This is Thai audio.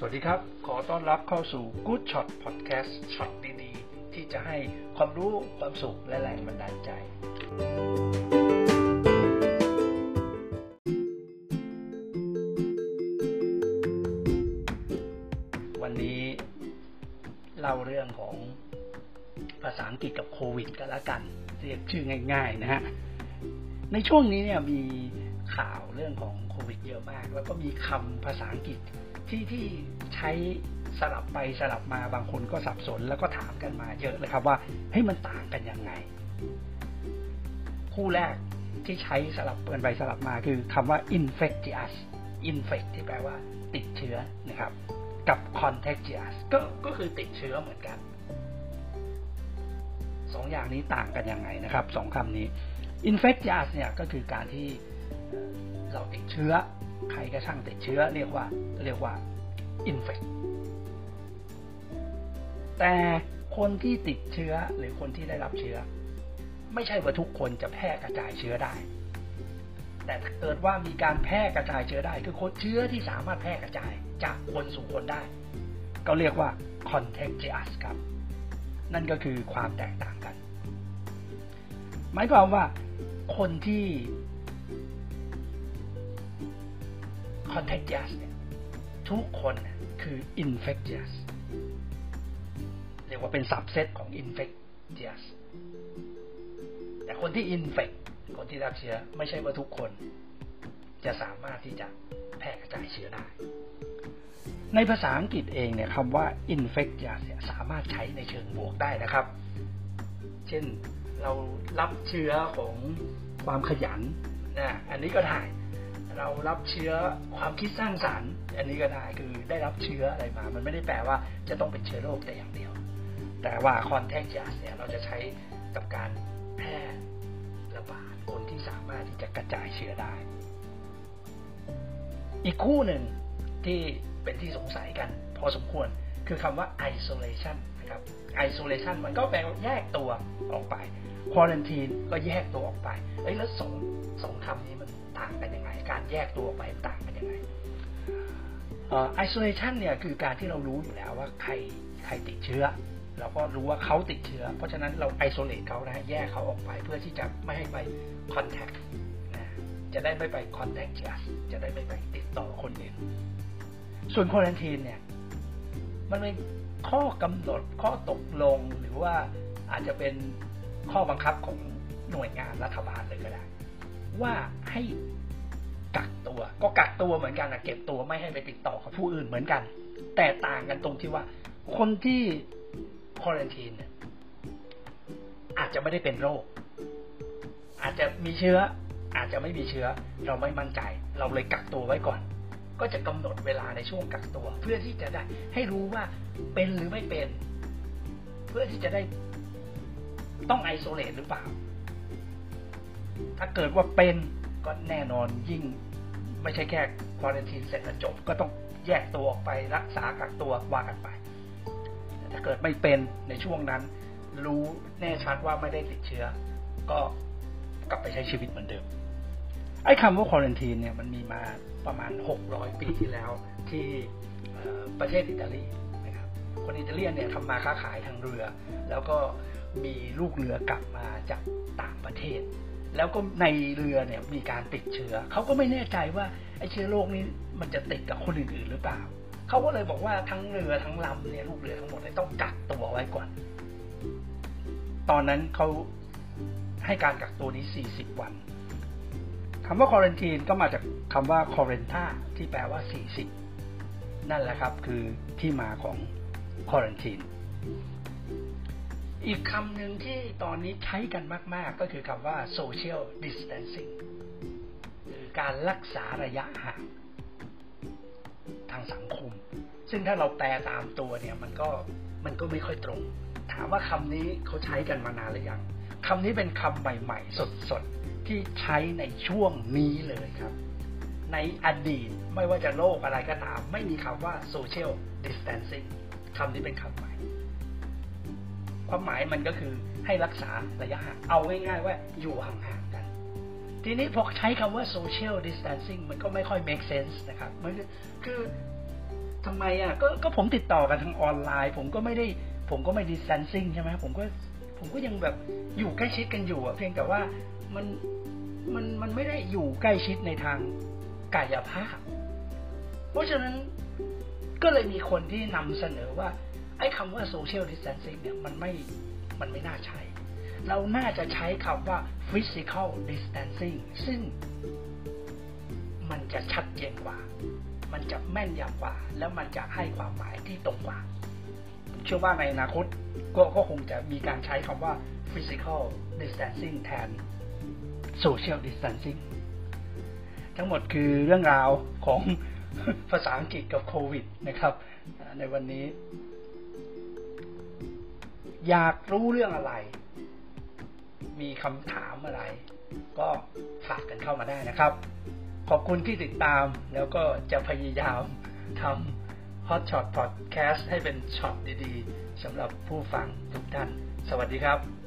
สวัสดีครับ ขอต้อนรับเข้าสู่ Good Shot Podcast ช็อตดีๆ ที่จะให้ความรู้ความสุขและแรงบันดาลใจ วันนี้เล่าเรื่องของภาษาอังกฤษกับโควิดกันละกัน เรียกชื่อง่ายๆนะฮะ ในช่วงนี้เนี่ยมีข่าวเรื่องของโควิดเยอะมาก แล้วก็มีคำภาษาอังกฤษ ที่ที่ใช้สลับไปสลับมาบางคนก็สับสนแล้วก็ถามกันมาเยอะเลยครับว่าเฮ้ยมันต่างกันยังไง คู่แรกที่ใช้สลับกันไปสลับมาคือคำว่า infectious infect ที่แปลว่า ติดเชื้อนะครับ กับ contagious ก็ก็คือติดเชื้อเหมือนกันสองอย่างนี้ต่างกันยังไงนะครับสองคำนี้ infectious เนี่ยก็คือการที่เราติดเชื้อ ใครก็ช่างติดเชื้อ เรียกว่าเรียกว่า infect แต่คนที่ติดเชื้อหรือคนที่ได้รับเชื้อ ไม่ใช่ว่าทุกคนจะแพร่กระจายเชื้อได้ แต่ถ้าเกิดว่ามีการแพร่กระจายเชื้อได้ คือคนเชื้อที่สามารถแพร่กระจายจากคนสู่คนได้ ก็เรียกว่า contagious ครับ นั่นก็คือความแตกต่างกัน หมายความว่าคนที่ contagious เนี่ยทุกคนคือ infectious เรียกว่าเป็น subset ของ infectious แต่คนที่ infect คนที่รับเชื้อไม่ใช่ว่าทุกคนจะสามารถที่จะแพร่กระจายเชื้อได้ ในภาษาอังกฤษเองเนี่ยคำว่า infectious สามารถใช้ในเชิงบวกได้นะครับ เช่นเรารับเชื้อของความขยันนะอันนี้ก็ได้ เรารับเชื้อความคิดสร้างสารรค์ อันนี้ก็ได้คือได้รับเชื้ออะไรมา มันไม่ได้แปลว่าจะต้องเป็นเชื้อโรคแต่อย่างเดียว แต่ว่า contagious เนี่ยเราจะใช้กับการแพร่ระบาดคนที่สามารถที่จะกระจายเชื้อได้ อีกคู่หนึ่งที่เป็นที่สงสัยกัน พอสมควรคือคำว่า isolation นะครับ isolation มันก็แปลว่าแยกตัวออกไป quarantine ก็แยกตัวออกไปเอ้ยแล้วสองสองคำนี้มัน ต่างกันยังไง การแยกตัวออกไปต่างกันยังไง isolation เนี่ยคือการที่เรารู้อยู่แล้วว่าใครใครติดเชื้อเราก็รู้ว่าเขาติดเชื้อ เพราะฉะนั้นเรา isolate เขานะแยกเขาออกไปเพื่อที่จะไม่ให้ไป contact นะจะได้ไม่ไป contagious จะได้ไม่ไปติดต่อคนอื่นส่วน quarantine เนี่ย มันเป็นข้อกำหนดข้อตกลงหรือว่าอาจจะเป็นข้อบังคับของหน่วยงานรัฐบาลเลยก็ได้ ว่าให้กักตัว ก็กักตัวเหมือนกันนะเก็บตัวไม่ให้ไปติดต่อกับผู้อื่นเหมือนกัน แต่ต่างกันตรงที่ว่า คนที่ควอรันทีนเนี่ยอาจจะไม่ได้เป็นโรค อาจจะมีเชื้อ อาจจะไม่มีเชื้อ เราไม่มั่นใจ เราเลยกักตัวไว้ก่อน ก็จะกำหนดเวลาในช่วงกักตัว เพื่อที่จะได้ให้รู้ว่าเป็นหรือไม่เป็น เพื่อที่จะได้ต้องไอโซเลตหรือเปล่า ถ้าเกิดว่าเป็นก็แน่นอนยิ่งไม่ใช่แค่ควอนทีนเสร็จแล้วจบ ก็ต้องแยกตัวออกไปรักษากักตัวว่ากันไปถ้าเกิดไม่เป็นในช่วงนั้น รู้แน่ชัดว่าไม่ได้ติดเชื้อ ก็กลับไปใช้ชีวิตเหมือนเดิมไอ้คำว่าควอนทีนเนี่ยมันมีมาประมาณ 600 ปีที่แล้วที่ประเทศอิตาลีนะครับคนอิตาเลียนเนี่ยทำมาค้าขายทางเรือ แล้วก็มีลูกเรือกลับมาจากต่างประเทศ แล้วก็ในเรือเนี่ยมีการติดเชื้อเขาก็ไม่แน่ใจว่าไอ้เชื้อโรคนี้มันจะติดกับคนอื่นๆหรือเปล่าเขาก็เลยบอกว่าทั้งเรือทั้งลำเนี่ยลูกเรือทั้งหมดต้องกักตัวไว้ก่อน ตอนนั้นเขาให้การกักตัวนี้ 40 วันคำว่า quarantine ก็มาจากคำว่า quarenta ที่แปลว่า 40 นั่นแหละครับคือที่มาของ quarantine อี อีกคำหนึ่งที่ตอนนี้ใช้กันมาก ๆ ก็คือคำว่า social distancing หรือการรักษาระยะห่างทางสังคม ซึ่งถ้าเราแปลตามตัวเนี่ย มันก็มันก็ไม่ค่อยตรง ถามว่าคำนี้เขาใช้กันมานานหรือยังคำนี้เป็นคำใหม่ ๆ สด ๆ ที่ใช้ในช่วงนี้เลยครับ ในอดีตไม่ว่าจะโลกอะไรก็ตาม ไม่มีคำว่า social distancing คำนี้เป็นคำใหม่ ความหมายมันก็คือให้รักษาระยะห่างเอาง่ายๆว่าอยู่ห่างๆกัน ทีนี้พอใช้คำว่า social distancing มันก็ไม่ค่อย make sense นะครับมันคือทำไมอะก็ก็ผมติดต่อกันทางออนไลน์ ผมก็ไม่ได้ผมก็ไม่ดิสแ a นซิ่งใช่ไหมผมก็ผมก็ยังแบบอยู่ใกล้ชิดกันอยู่อะเพียงแต่ว่ามันมันมันไม่ได้อยู่ใกล้ชิดในทางกายภาพ เพราะฉะนั้นก็เลยมีคนที่นำเสนอว่า ไอ้คำว่า social distancing เนี่ยมันไม่มันไม่น่าใช้เราน่าจะใช้คำว่า physical distancing ซึ่งมันจะชัดเจนกว่า มันจะแม่นยำกว่า แล้วมันจะให้ความหมายที่ตรงกว่า เชื่อว่าในอนาคตก็ก็คงจะมีการใช้คำว่า physical distancing แทน social distancing ทั้งหมดคือเรื่องราวของภาษาอังกฤษกับโควิดนะครับ ในวันนี้ อยากรู้เรื่องอะไร มีคำถามอะไร ก็ฝากกันเข้ามาได้นะครับ ขอบคุณที่ติดตามแล้วก็จะพยายามทำ Hot Shot Podcast ให้เป็นช็อตดีๆสำหรับผู้ฟังทุกท่าน สวัสดีครับ